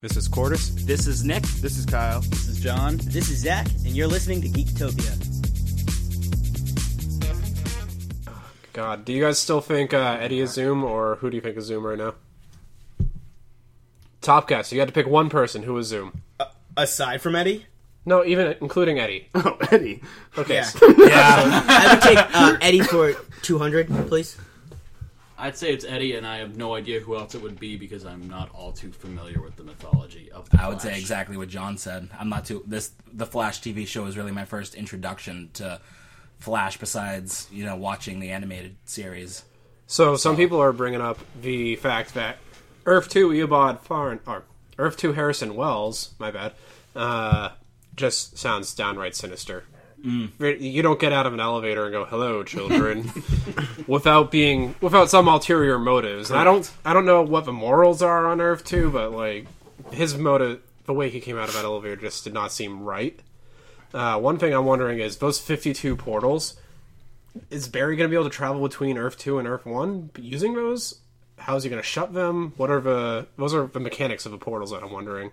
This is Cordis. This is Nick. This is Kyle. This is John. This is Zach, and you're listening to Geektopia. God, do you guys still think uh, Eddie is Zoom, or who do you think is Zoom right now? Top guess. You had to pick one person who was Zoom. Aside from Eddie, No, even including Eddie. Oh, Eddie. Okay. Yeah. so- Yeah. I would take uh, Eddie for 200, please. I'd say it's Eddie, and I have no idea who else it would be because I'm not all too familiar with the mythology of the I would say exactly what John said. I'm not too this the Flash TV show is really my first introduction to Flash besides, you know, watching the animated series. So some people are bringing up the fact that Earth Two Eobard Thawne or Earth Two Harrison Wells, my bad, uh, just sounds downright sinister. You don't get out of an elevator and go "Hello, children," without being without some ulterior motives. And I don't I don't know what the morals are on Earth Two, but like his motive, the way he came out of that elevator just did not seem right. Uh, one thing I'm wondering is those 52 portals is Barry going to be able to travel between Earth 2 and Earth 1 using those? How's he going to shut them? What are the those are the mechanics of the portals that I'm wondering.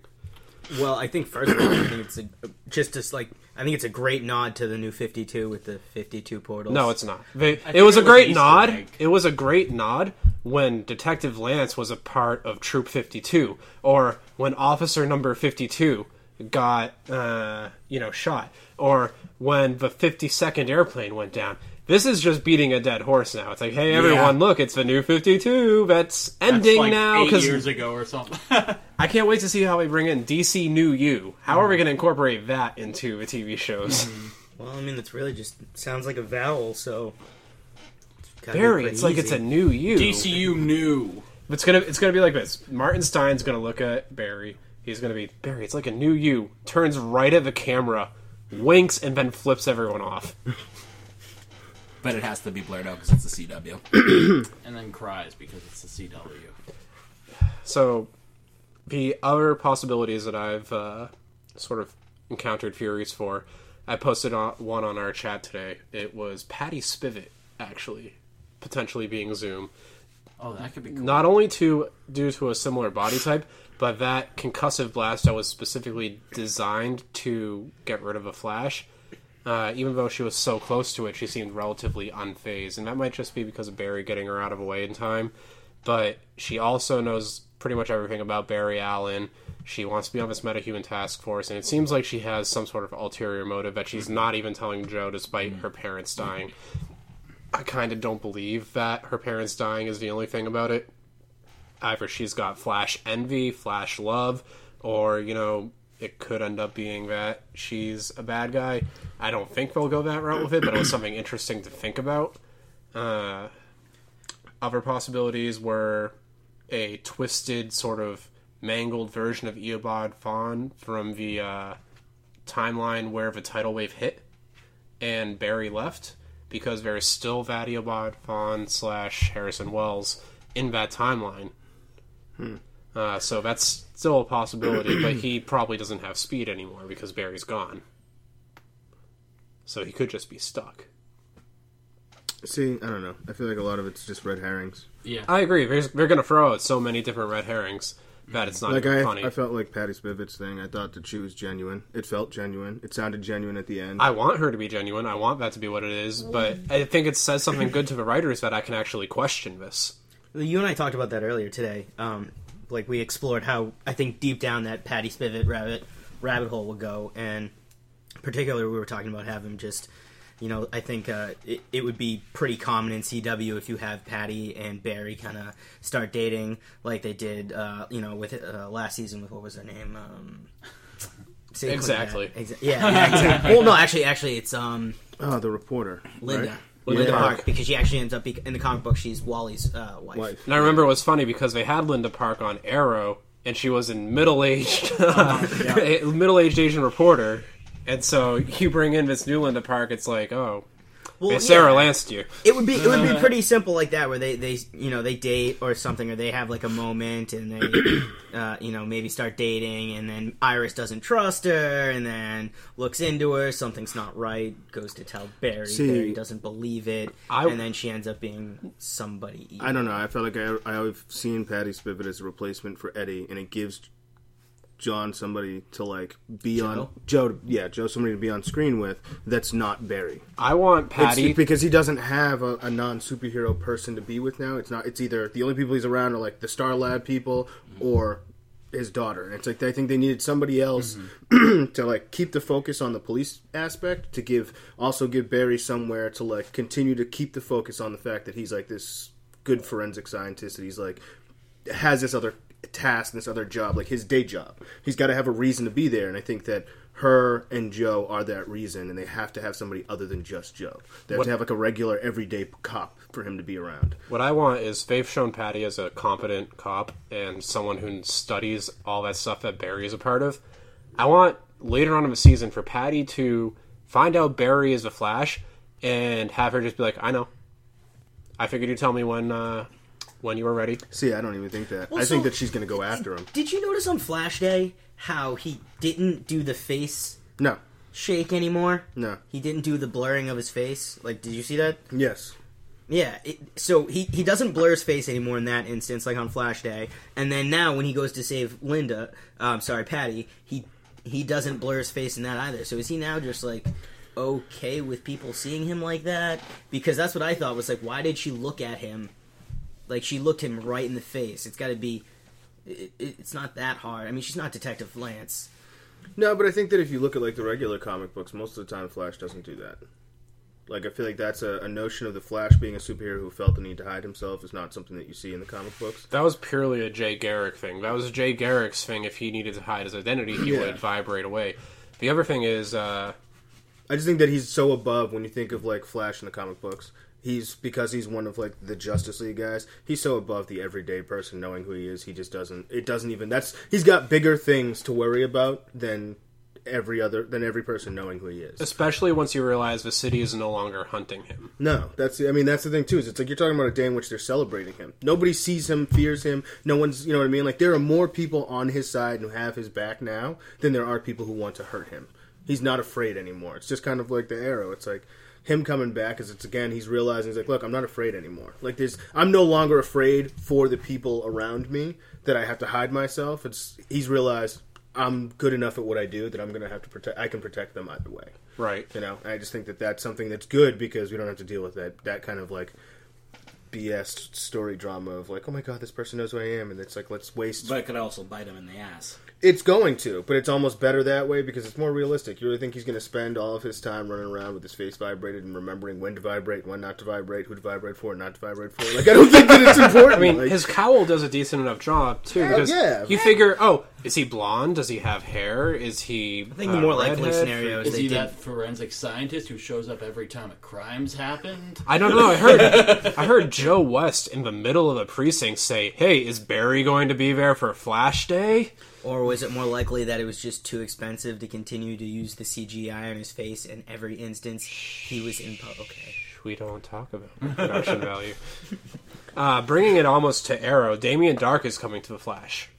Well, I think first of all, I think it's a, just as like I think it's a great nod to the new 52 with the 52 portals. No, it's not. They, it was it a was great Easter nod. egg. It was a great nod when Detective Lance was a part of Troop 52 or when Officer Number 52 got uh, you know shot or when the 52nd airplane went down. This is just beating a dead horse now. It's like, hey, everyone, look, it's the new 52 that's That's ending like now eight because years ago or something. I can't wait to see how we bring in DC New You. How are we mm. going to incorporate that into the TV shows? Mm-hmm. Well, I mean, it's really just sounds like a vowel, so. it's gotta be Barry, it's like it's a new you. DCU new. It's gonna it's gonna be like this. Martin Stein's gonna look at Barry. He's gonna be Barry. It's like a new you. Turns right at the camera, winks, and then flips everyone off. But it has to be blurred out because it's the CW. And then cries because it's the CW. So, the other possibilities that I've uh, sort of encountered Furies for, I posted on, one on our chat today. It was Patty Spivot actually potentially being Zoom. Oh, that could be cool. not only to due to a similar body type, but that concussive blast that was specifically designed to get rid of a Flash. Uh, even though she was so close to it, she seemed relatively unfazed, and that might just be because of Barry getting her out of the way in time. But she also knows pretty much everything about Barry Allen. She wants to be on this metahuman task force, and it seems like she has some sort of ulterior motive that she's not even telling Joe, despite her parents dying. I kind of don't believe that her parents dying is the only thing about it. Either she's got Flash envy, Flash love, or, you know, it could end up being that she's a bad guy. I don't think they'll go that route with it, but it was something interesting to think about. Uh, other possibilities were a twisted, sort of mangled version of Eobard Thawne from the uh, timeline where the tidal wave hit and Barry left because there is still that Eobard Thawne slash Harrison Wells in that timeline. Uh, so that's still a possibility, but he probably doesn't have speed anymore because Barry's gone. So he could just be stuck. See, I don't know. I feel like a lot of it's just red herrings. Yeah. I agree. There's, they're going to throw out so many different red herrings that it's not Like even I, funny. I felt like Patty Spivot's thing. I thought that she was genuine. It felt genuine. It sounded genuine at the end. I want her to be genuine. I want that to be what it is, but I think it says something good to the writers that I can actually question this. You and I talked about that earlier today. Um, like we explored how I think deep down that Patty Spivot rabbit rabbit hole will go, and particularly we were talking about having just, you know, I think uh, it, it would be pretty common in CW if you have Patty and Barry kind of start dating like they did, uh, you know, with uh, last season with what was her name. Um, say it quick, Exactly. yeah, exa- yeah, yeah, exactly. well, no, actually, actually, it's um, oh, the reporter. Linda. right? Linda Yeah. Park, because she actually ends up be- in the comic book. She's Wally's uh, wife. Wife. And I remember it was funny because they had Linda Park on Arrow, and she was in middle-aged, middle-aged Asian reporter, and so you bring in this new Linda Park, it's like, oh, Well, hey, Sarah yeah. lanced you. It would be it would be pretty simple like that, where they they you know they date or something, or they have like a moment, and they uh, you know maybe start dating, and then Iris doesn't trust her, and then looks into her, something's not right, goes to tell Barry, See- Barry doesn't believe it, I- and then she ends up being somebody. Evil. I don't know. I felt like I, I have seen Patty Spivot as a replacement for Eddie, and it gives John somebody to like be on Joe. Yeah, Joe somebody to be on screen with that's not Barry. I want It's Patty. because he doesn't have a, a non superhero person to be with now. It's not. It's either the only people he's around are like the Star Lab people or his daughter. And it's like I think they needed somebody else to like keep the focus on the police aspect to give also give Barry somewhere to like continue to keep the focus on the fact that he's like this good forensic scientist that he's like has this other task and this other job like his day job he's got to have a reason to be there and i think that her and joe are that reason and they have to have somebody other than just joe they have What- to have like a regular everyday cop for him to be around What I want is they've shown Patty as a competent cop and someone who studies all that stuff that Barry is a part of. I want later on in the season for Patty to find out Barry is the Flash and have her just be like, "I know. I figured you'd tell me when uh, when you were ready." see i don't even think that i Also- think that she's going to go after him Did you notice on Flash Day how he didn't do the face no shake anymore? no He didn't do the blurring of his face. Like, did you see that? yes Yeah. It, so he he doesn't blur his face anymore in that instance, like on Flash Day. And then now when he goes to save Linda, um, sorry, Patty, he he doesn't blur his face in that either. So is he now just like okay with people seeing him like that? Because that's what I thought was like, why did she look at him? Like she looked him right in the face. It's got to be. It, it, it's not that hard. I mean, she's not Detective Lance. no but i think that if you look at like the regular comic books most of the time flash doesn't do that like i feel like that's a, a notion of the flash being a superhero who felt the need to hide himself is not something that you see in the comic books That was purely a Jay Garrick thing. That was Jay Garrick's thing. If he needed to hide his identity, he Yeah. would vibrate away. The other thing is, uh, I just think that he's so above when you think of like Flash in the comic books. He's because he's one of like the Justice League guys. He's so above the everyday person knowing who he is. He just doesn't. It doesn't even. That's he's got bigger things to worry about than every other than every person knowing who he is. especially once you realize the city is no longer hunting him. No, that's. I mean, that's the thing too. Is it's like you're talking about a day in which they're celebrating him. Nobody sees him, fears him. No one's. You know what I mean? Like there are more people on his side who have his back now than there are people who want to hurt him. He's not afraid anymore. It's just kind of like the arrow. It's like him coming back as it's again he's realizing he's like look i'm not afraid anymore like there's i'm no longer afraid for the people around me that i have to hide myself it's he's realized i'm good enough at what i do that i'm gonna have to protect i can protect them either way Right. you know, I just think that that's something that's good because we don't have to deal with that that kind of like BS story drama of like, oh my god, this person knows who I am, and it's like let's waste. But it could also bite him in the ass. It's going to, but it's almost better that way because it's more realistic. You really think he's going to spend all of his time running around with his face vibrated and remembering when to vibrate, when not to vibrate, who to vibrate for, and not to vibrate for? Like, I don't think that it's important. I mean, like, his cowl does a decent enough job too. Because yeah. you figure, oh, is he blonde? Does he have hair? Is he? I think the more likely redhead? scenario is Is he did. that forensic scientist who shows up every time a crime's happened? I don't know. I heard I heard Joe West in the middle of the precinct say, "Hey, is Barry going to be there for Flash Day?" Or was it more likely that it was just too expensive to continue to use the CGI on his face in every instance he was in? Po- okay. We don't talk about production value. Uh, bringing it almost to Arrow, Damien Darhk is coming to the Flash.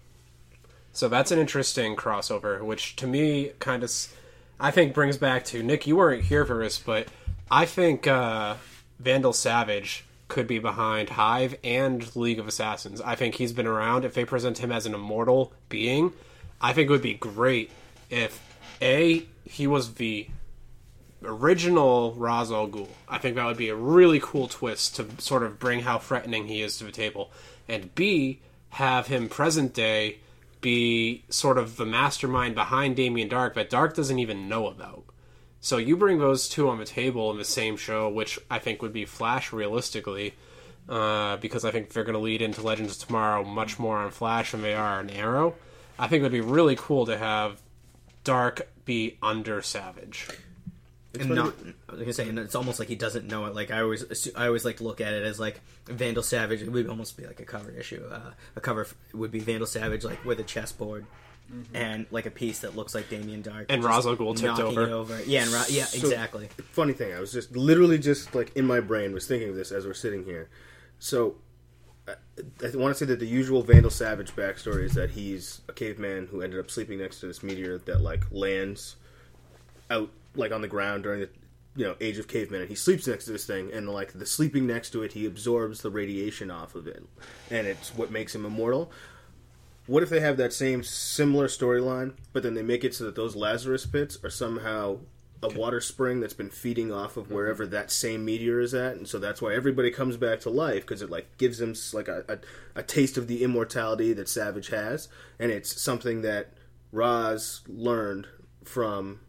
So that's an interesting crossover, which to me kind of, I think brings back to Nick. You weren't here for this, but I think uh, Vandal Savage could be behind Hive and League of Assassins. I think he's been around. If they present him as an immortal being, I think it would be great if a he was the original Ra's al Ghul. I think that would be a really cool twist to sort of bring how threatening he is to the table. And B, have him present day be sort of the mastermind behind Damien Darhk that Darhk doesn't even know about. So you bring those two on the table in the same show, which I think would be Flash realistically, uh, because I think they're going to lead into Legends of Tomorrow much more on Flash than they are on Arrow. I think it would be really cool to have Darhk be under Savage. And not I was gonna say, and it's almost like he doesn't know it. Like I always, I always like to look at it as like Vandal Savage. It would almost be like a cover issue. Uh, a cover f- would be Vandal Savage, like with a chessboard and like a piece that looks like Damien Darhk, And just Ra's al Ghul tipped knocking over. Yeah, and Ra- yeah, So- exactly. funny thing i was just literally just like in my brain was thinking of this as we're sitting here so I, I want to say that the usual vandal savage backstory is that he's a caveman who ended up sleeping next to this meteor that like lands out like on the ground during the you know age of cavemen and he sleeps next to this thing and like the sleeping next to it he absorbs the radiation off of it and it's what makes him immortal. What if they have that same similar storyline, but then they make it so that those Lazarus pits are somehow a water spring that's been feeding off of mm-hmm. wherever that same meteor is at, and so that's why everybody comes back to life because it like gives them like a, a a taste of the immortality that Savage has, and it's something that Ra's learned from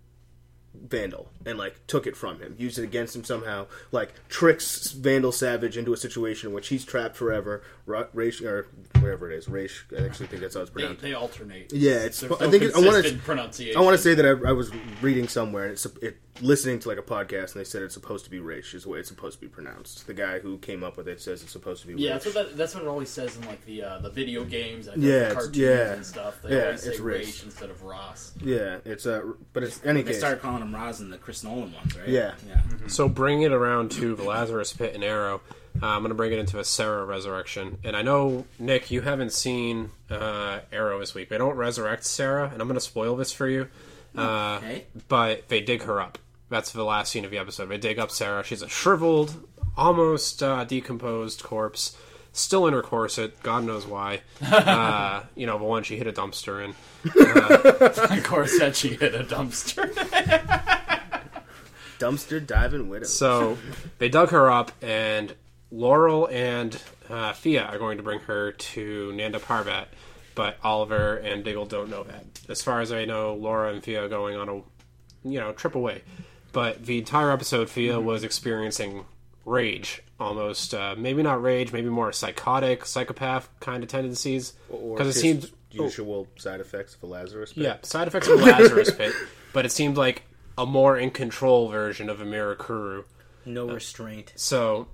Vandal and like took it from him, used it against him somehow, like tricks Vandal Savage into a situation in which he's trapped forever. Ra- Raish or whatever it is, Raish. I actually think that's how it's They, pronounced. they alternate. Yeah, it's- There's I no think it- I consistent pronunciation. I want to say that I, I was reading somewhere and it's it, listening to like a podcast and they said it's supposed to be Raish is the way it's supposed to be pronounced. The guy who came up with it says it's supposed to be Yeah, Raish. that's what that, that's what it always says in like the uh, the video games and Yeah, the cartoons yeah. and stuff. They Yeah, always say it's Raish. Raish instead of Ross. yeah, it's uh, but it's any They case. started calling him Ross in the Chris Nolan ones, right? Yeah. yeah. So bring it around to the Lazarus Pit and Arrow, uh, I'm going to bring it into a Sara resurrection. And I know Nick, you haven't seen uh, Arrow this week. They don't resurrect Sara, and I'm going to spoil this for you. Uh, Okay. But they dig her up. That's the last scene of the episode. They dig up Sara. She's a shriveled, almost uh, decomposed corpse, still in her corset. God knows why. uh, you know, the one she hit a dumpster in. of course, that she hit a dumpster. Dumpster diving widow. So they dug her up, and Laurel and uh, Thea are going to bring her to Nanda Parbat, but Oliver and Diggle don't know that. As far as I know, Laura and Thea are going on a you know trip away, but the entire episode, Thea was experiencing rage, almost uh, maybe not rage, maybe more psychotic, psychopath kind of tendencies, because it seems seemed usual side effects of a Lazarus. pit. yeah, side effects of Lazarus Pit, but it seemed like a more in control version of a Mirakuru. No restraint. So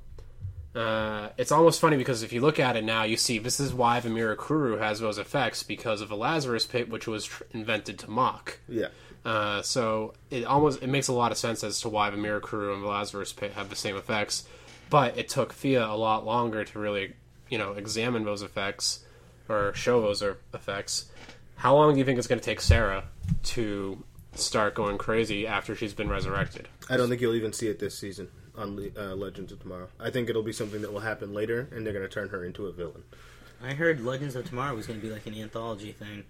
uh, it's almost funny because if you look at it now, you see this is why the Mirakuru has those effects because of the Lazarus Pit, which was tr- invented to mock. yeah. Uh, so it almost it makes a lot of sense as to why the Mirakuru and the Lazarus Pit have the same effects, but it took Thea a lot longer to really you know examine those effects or show those er- effects. How long do you think it's going to take Sara to start going crazy after she's been resurrected? I don't think you'll even see it this season on Le- uh, Legends of Tomorrow. I think it'll be something that will happen later, and they're going to turn her into a villain. I heard Legends of Tomorrow was going to be like an anthology thing.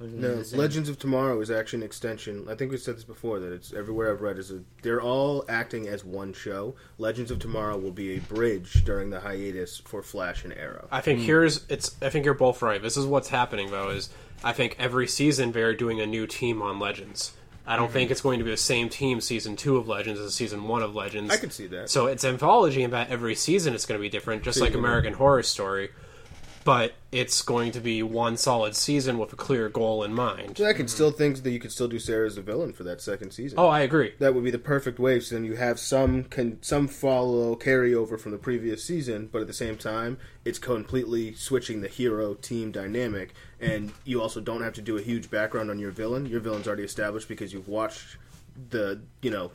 Wasn't it No, the? Legends of Tomorrow is actually an extension. I think we said this before that it's everywhere I've read is a, they're all acting as one show. Legends of Tomorrow will be a bridge during the hiatus for Flash and Arrow. I think here's it's. I think you're both right. This is what's happening though. Is I think every season they're doing a new team on Legends. I don't think it's going to be the same team season two of Legends as season one of Legends. I can see that. So it's anthology in that every season it's going to be different, just So like you're American Horror Story. But it's going to be one solid season with a clear goal in mind. So I could still think that you could still do Sara as a villain for that second season. Oh, I agree. that would be the perfect way. So then you have some can some follow carryover from the previous season, but at the same time, it's completely switching the hero team dynamic, and you also don't have to do a huge background on your villain. Your villain's already established because you've watched the you know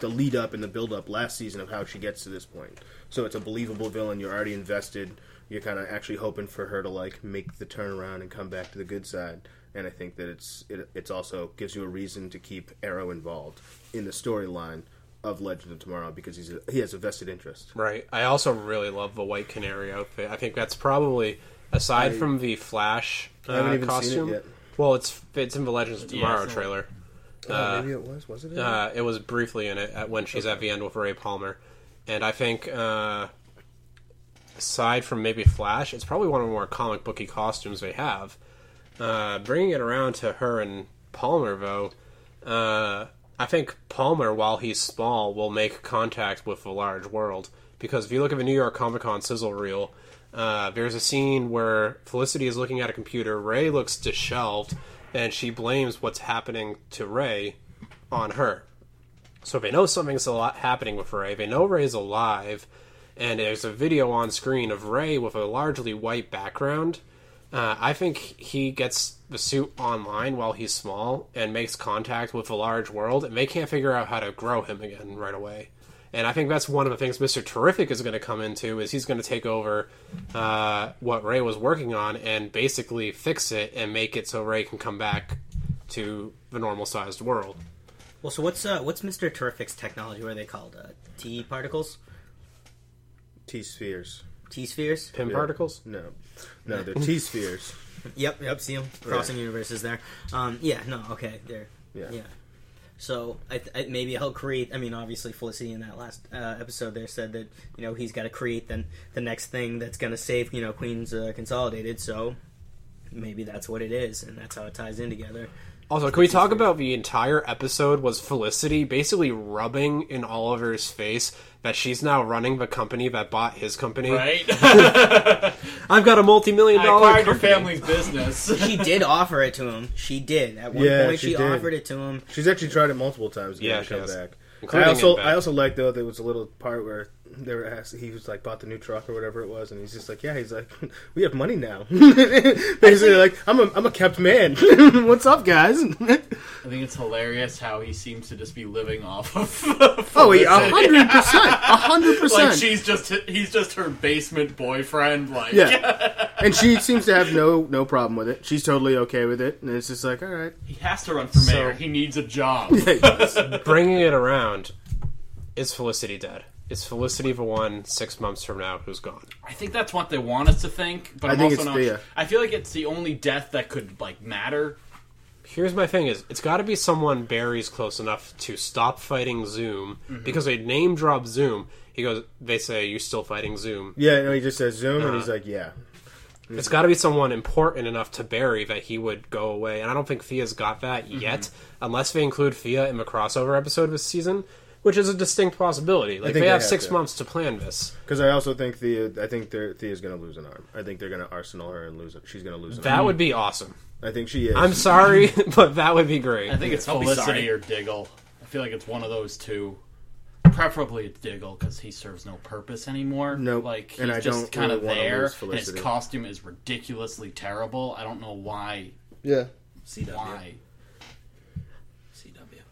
the lead up and the build up last season of how she gets to this point. So it's a believable villain. You're already invested. You're kind of actually hoping for her to like make the turnaround and come back to the good side. And I think that it's it it's also gives you a reason to keep Arrow involved in the storyline of Legend of Tomorrow because he's a, he has a vested interest. Right. I also really love the White Canary outfit. I think that's probably aside I- from the Flash uh, I haven't even seen it costume. yet. Well, it's it's in the Legends of Yeah, Tomorrow so- trailer. oh, maybe it was. Was it? in it? Uh, it was briefly in it at, when she's at the end with Ray Palmer, and I think uh, aside from maybe Flash, it's probably one of the more comic booky costumes they have. Uh, bringing it around to her and Palmer, though, uh, I think Palmer, while he's small, will make contact with the large world. Because if you look at the New York Comic Con sizzle reel, uh, there's a scene where Felicity is looking at a computer. Ray looks disheveled, and she blames what's happening to Ray on her. So they know something's a lot happening with Ray. They know Ray's alive, and there's a video on screen of Ray with a largely white background. Uh, I think he gets the suit online while he's small and makes contact with a large world, and they can't figure out how to grow him again right away. And I think that's one of the things Mr. Terrific is going to come into is he's going to take over uh, what Ray was working on and basically fix it and make it so Ray can come back to the normal sized world. Well, so what's uh, what's Mister Terrific's technology? What are they called? Uh, T particles, T spheres. T spheres. Pym Yeah. particles? No, no, they're T spheres. Yep, yep. See them crossing universes there. Um, yeah, no, okay, there. Yeah. Yeah. So I, th- I, maybe he'll create. I mean, obviously Felicity in that last uh, episode there said that you know he's got to create then the next thing that's going to save you know Queens uh, Consolidated. So maybe that's what it is, and that's how it ties in together. Also, can we talk about the entire episode was Felicity basically rubbing in Oliver's face that she's now running the company that bought his company? Right? I've got a multi-million I dollar acquired your company. family's business. She did offer it to him. She did at one Yeah, point. she She, did. offered it to him. She's actually tried it multiple times. to Yeah, she come has. back. Including I also in back. I also like though there was a little part where they were asked, he was like bought the new truck or whatever it was, and he's just like, yeah, he's like, we have money now. Basically, like I'm a I'm a kept man. What's up, guys? I think it's hilarious how he seems to just be living off of. oh, yeah, a Felicity. hundred percent, a hundred Like percent. she's just he's just her basement boyfriend. Like Yeah, and she seems to have no no problem with it. She's totally okay with it, and it's just like, all right, he has to run for mayor. So- he needs a job. Bringing it around, is Felicity dead? Is Felicity the one six months from now who's gone? I think that's what they want us to think, but I I'm think also it's not. Thea. I feel like it's the only death that could like matter. Here's my thing: is it's got to be someone Barry's close enough to stop fighting Zoom Mm-hmm. because they name drop Zoom. He goes, they say, "You still fighting Zoom?" yeah. No, he just says Zoom, and he's Uh-huh. like, yeah, It's got to be someone important enough to Barry that he would go away, and I don't think Thea's got that Mm-hmm. yet, unless they include Thea in the crossover episode this season, which is a distinct possibility. Like they they have have six to. months to plan this. because I also think Thea, I think they're- Thea's gonna lose an arm. I think they're gonna arsenal her and lose it. She's gonna lose an That arm. would be awesome. I think she is. I'm sorry, but that would be great. I think it's I'll Felicity or Diggle. I feel like it's one of those two. Preferably it's Diggle because he serves no purpose anymore. Nope. like he's And I just kind of really wanna there. And his costume is ridiculously terrible. I don't know why. Yeah. CW. Why?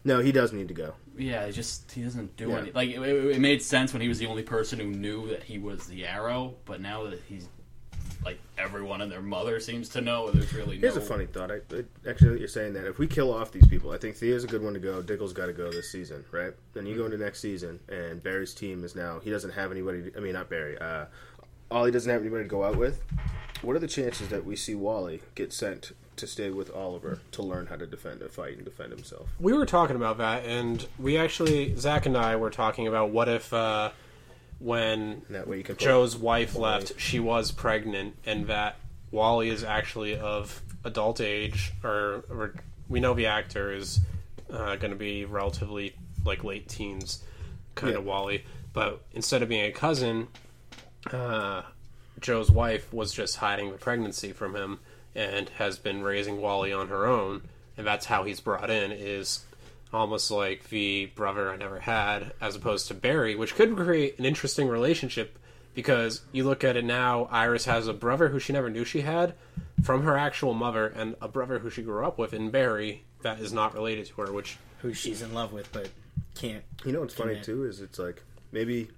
No, he does need to go. Yeah, he just he doesn't do Yeah. any. Like it, it made sense when he was the only person who knew that he was the Arrow, but now that he's like everyone and their mother seems to know, there's really Here's no. a funny thought. I, I actually, you're saying that if we kill off these people, I think Thea's a good one to go. Diggle's got to go this season, right? Then you go into next season, and Barry's team is now he doesn't have anybody. To, I mean, not Barry. Uh, Ollie doesn't have anybody to go out with. What are the chances that we see Wally get sent to stay with Oliver to learn how to defend a fight and defend himself? we were talking about that, and we actually, Zach and I were talking about what if uh, when that way. Joe's wife Wally. left, she was pregnant, and that Wally is actually of adult age, or, or we know the actor is uh, going to be relatively like late teens, kind of Wally. But instead of being a cousin, uh, Joe's wife was just hiding the pregnancy from him and has been raising Wally on her own, and that's how he's brought in is almost like the brother I never had, as opposed to Barry, which could create an interesting relationship because you look at it now, Iris has a brother who she never knew she had from her actual mother, and a brother who she grew up with in Barry that is not related to her, which Who she's in love with, but can't. You know what's funny too is it's like maybe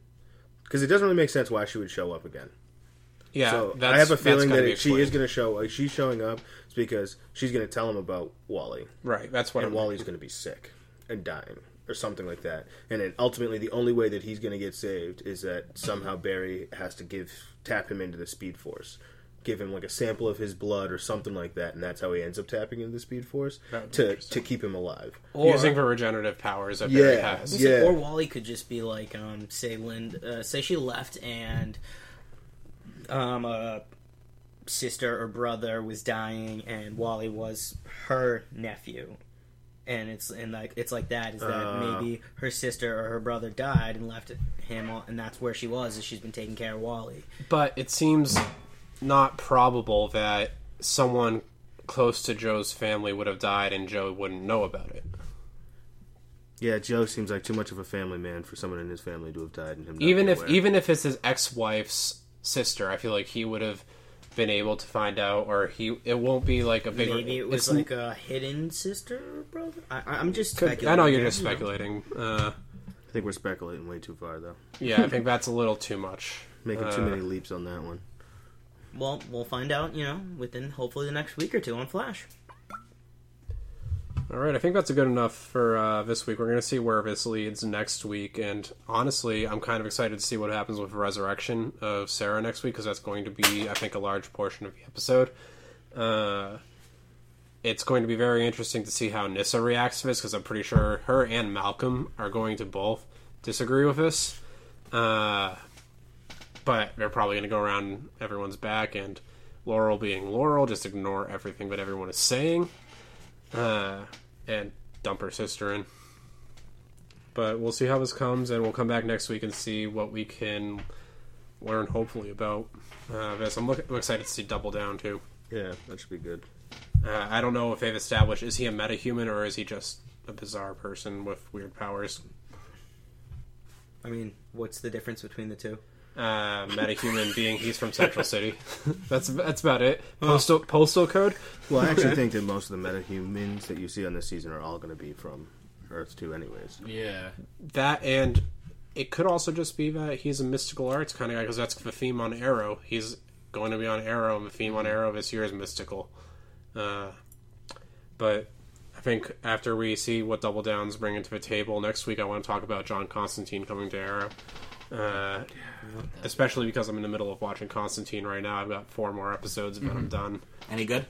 because it doesn't really make sense why she would show up again. Yeah, so that's, I have a feeling that be if she is going to show, like she's showing up, it's because she's going to tell him about Wally. right. That's what and I'm. Wally's going to be sick and dying or something like that. And then ultimately, the only way that he's going to get saved is that somehow Barry has to give tap him into the Speed Force, give him like a sample of his blood or something like that, and that's how he ends up tapping into the Speed Force That would be to to keep him alive. Or, using the regenerative powers that Barry Yeah. has. Yeah. Or Wally could just be like, um, say Lind, uh, say she left and um, a sister or brother was dying, and Wally was her nephew, and it's and like it's like that is that Uh. maybe her sister or her brother died and left him, on, and that's where she was, is she's been taking care of Wally. But it seems not probable that someone close to Joe's family would have died and Joe wouldn't know about it. Yeah, Joe seems like too much of a family man for someone in his family to have died and him. Not Even be if aware. even if it's his ex-wife's sister, I feel like he would have been able to find out, or he it won't be like a big. Maybe it was like a hidden sister or brother. I, I- I'm just could- speculating. I know you're just speculating. Uh, I think we're speculating way too far though, yeah, I think that's a little too much. making Uh, too many leaps on that one. Well, we'll find out, you know, within hopefully the next week or two on Flash. All right, I think that's good enough for uh, this week. We're going to see where this leads next week, and honestly, I'm kind of excited to see what happens with Resurrection of Sara next week because that's going to be, I think, a large portion of the episode. Uh, it's going to be very interesting to see how Nissa reacts to this because I'm pretty sure her and Malcolm are going to both disagree with this. Uh, but they're probably going to go around everyone's back and Laurel being Laurel, just ignore everything that everyone is saying, uh, and dump her sister in. But we'll see how this comes, and we'll come back next week and see what we can learn, hopefully, about uh, this. I'm, look- I'm excited to see Double Down too. Yeah, that should be good. Uh, I don't know if they've established is he a metahuman or is he just a bizarre person with weird powers. I mean, what's the difference between the two? Uh, metahuman being he's from Central City. that's that's about it. Postal postal code. Well, I actually think that most of the metahumans that you see on this season are all going to be from Earth 2 anyways. Yeah. That and it could also just be that he's a mystical arts kind of guy because that's the theme on Arrow. He's going to be on Arrow, and the theme on Arrow this year is mystical. Uh, but I think after we see what Double Down's bringing to the table next week, I want to talk about John Constantine coming to Arrow. Uh, especially because I'm in the middle of watching Constantine right now. I've got four more episodes, but I'm done. Any good?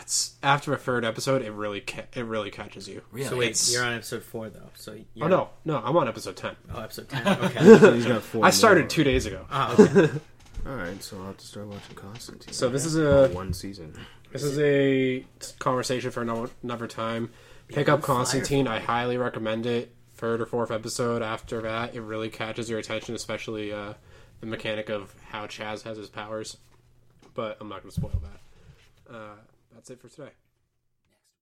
It's after a third episode, it really ca- it really catches you. Really? So wait, It's- you're on episode four though. So you're, Oh no, no, I'm on episode ten. Oh, episode ten. Okay. He's got four I started more. two days ago. Ah, okay. All right, so I'll have to start watching Constantine. So this is Oh, a one season. this is a conversation for no, another time. Pick up Constantine. I highly recommend it. Third or fourth episode after that, it really catches your attention, especially uh, the mechanic of how Chaz has his powers. But I'm not going to spoil that. Uh, that's it for today.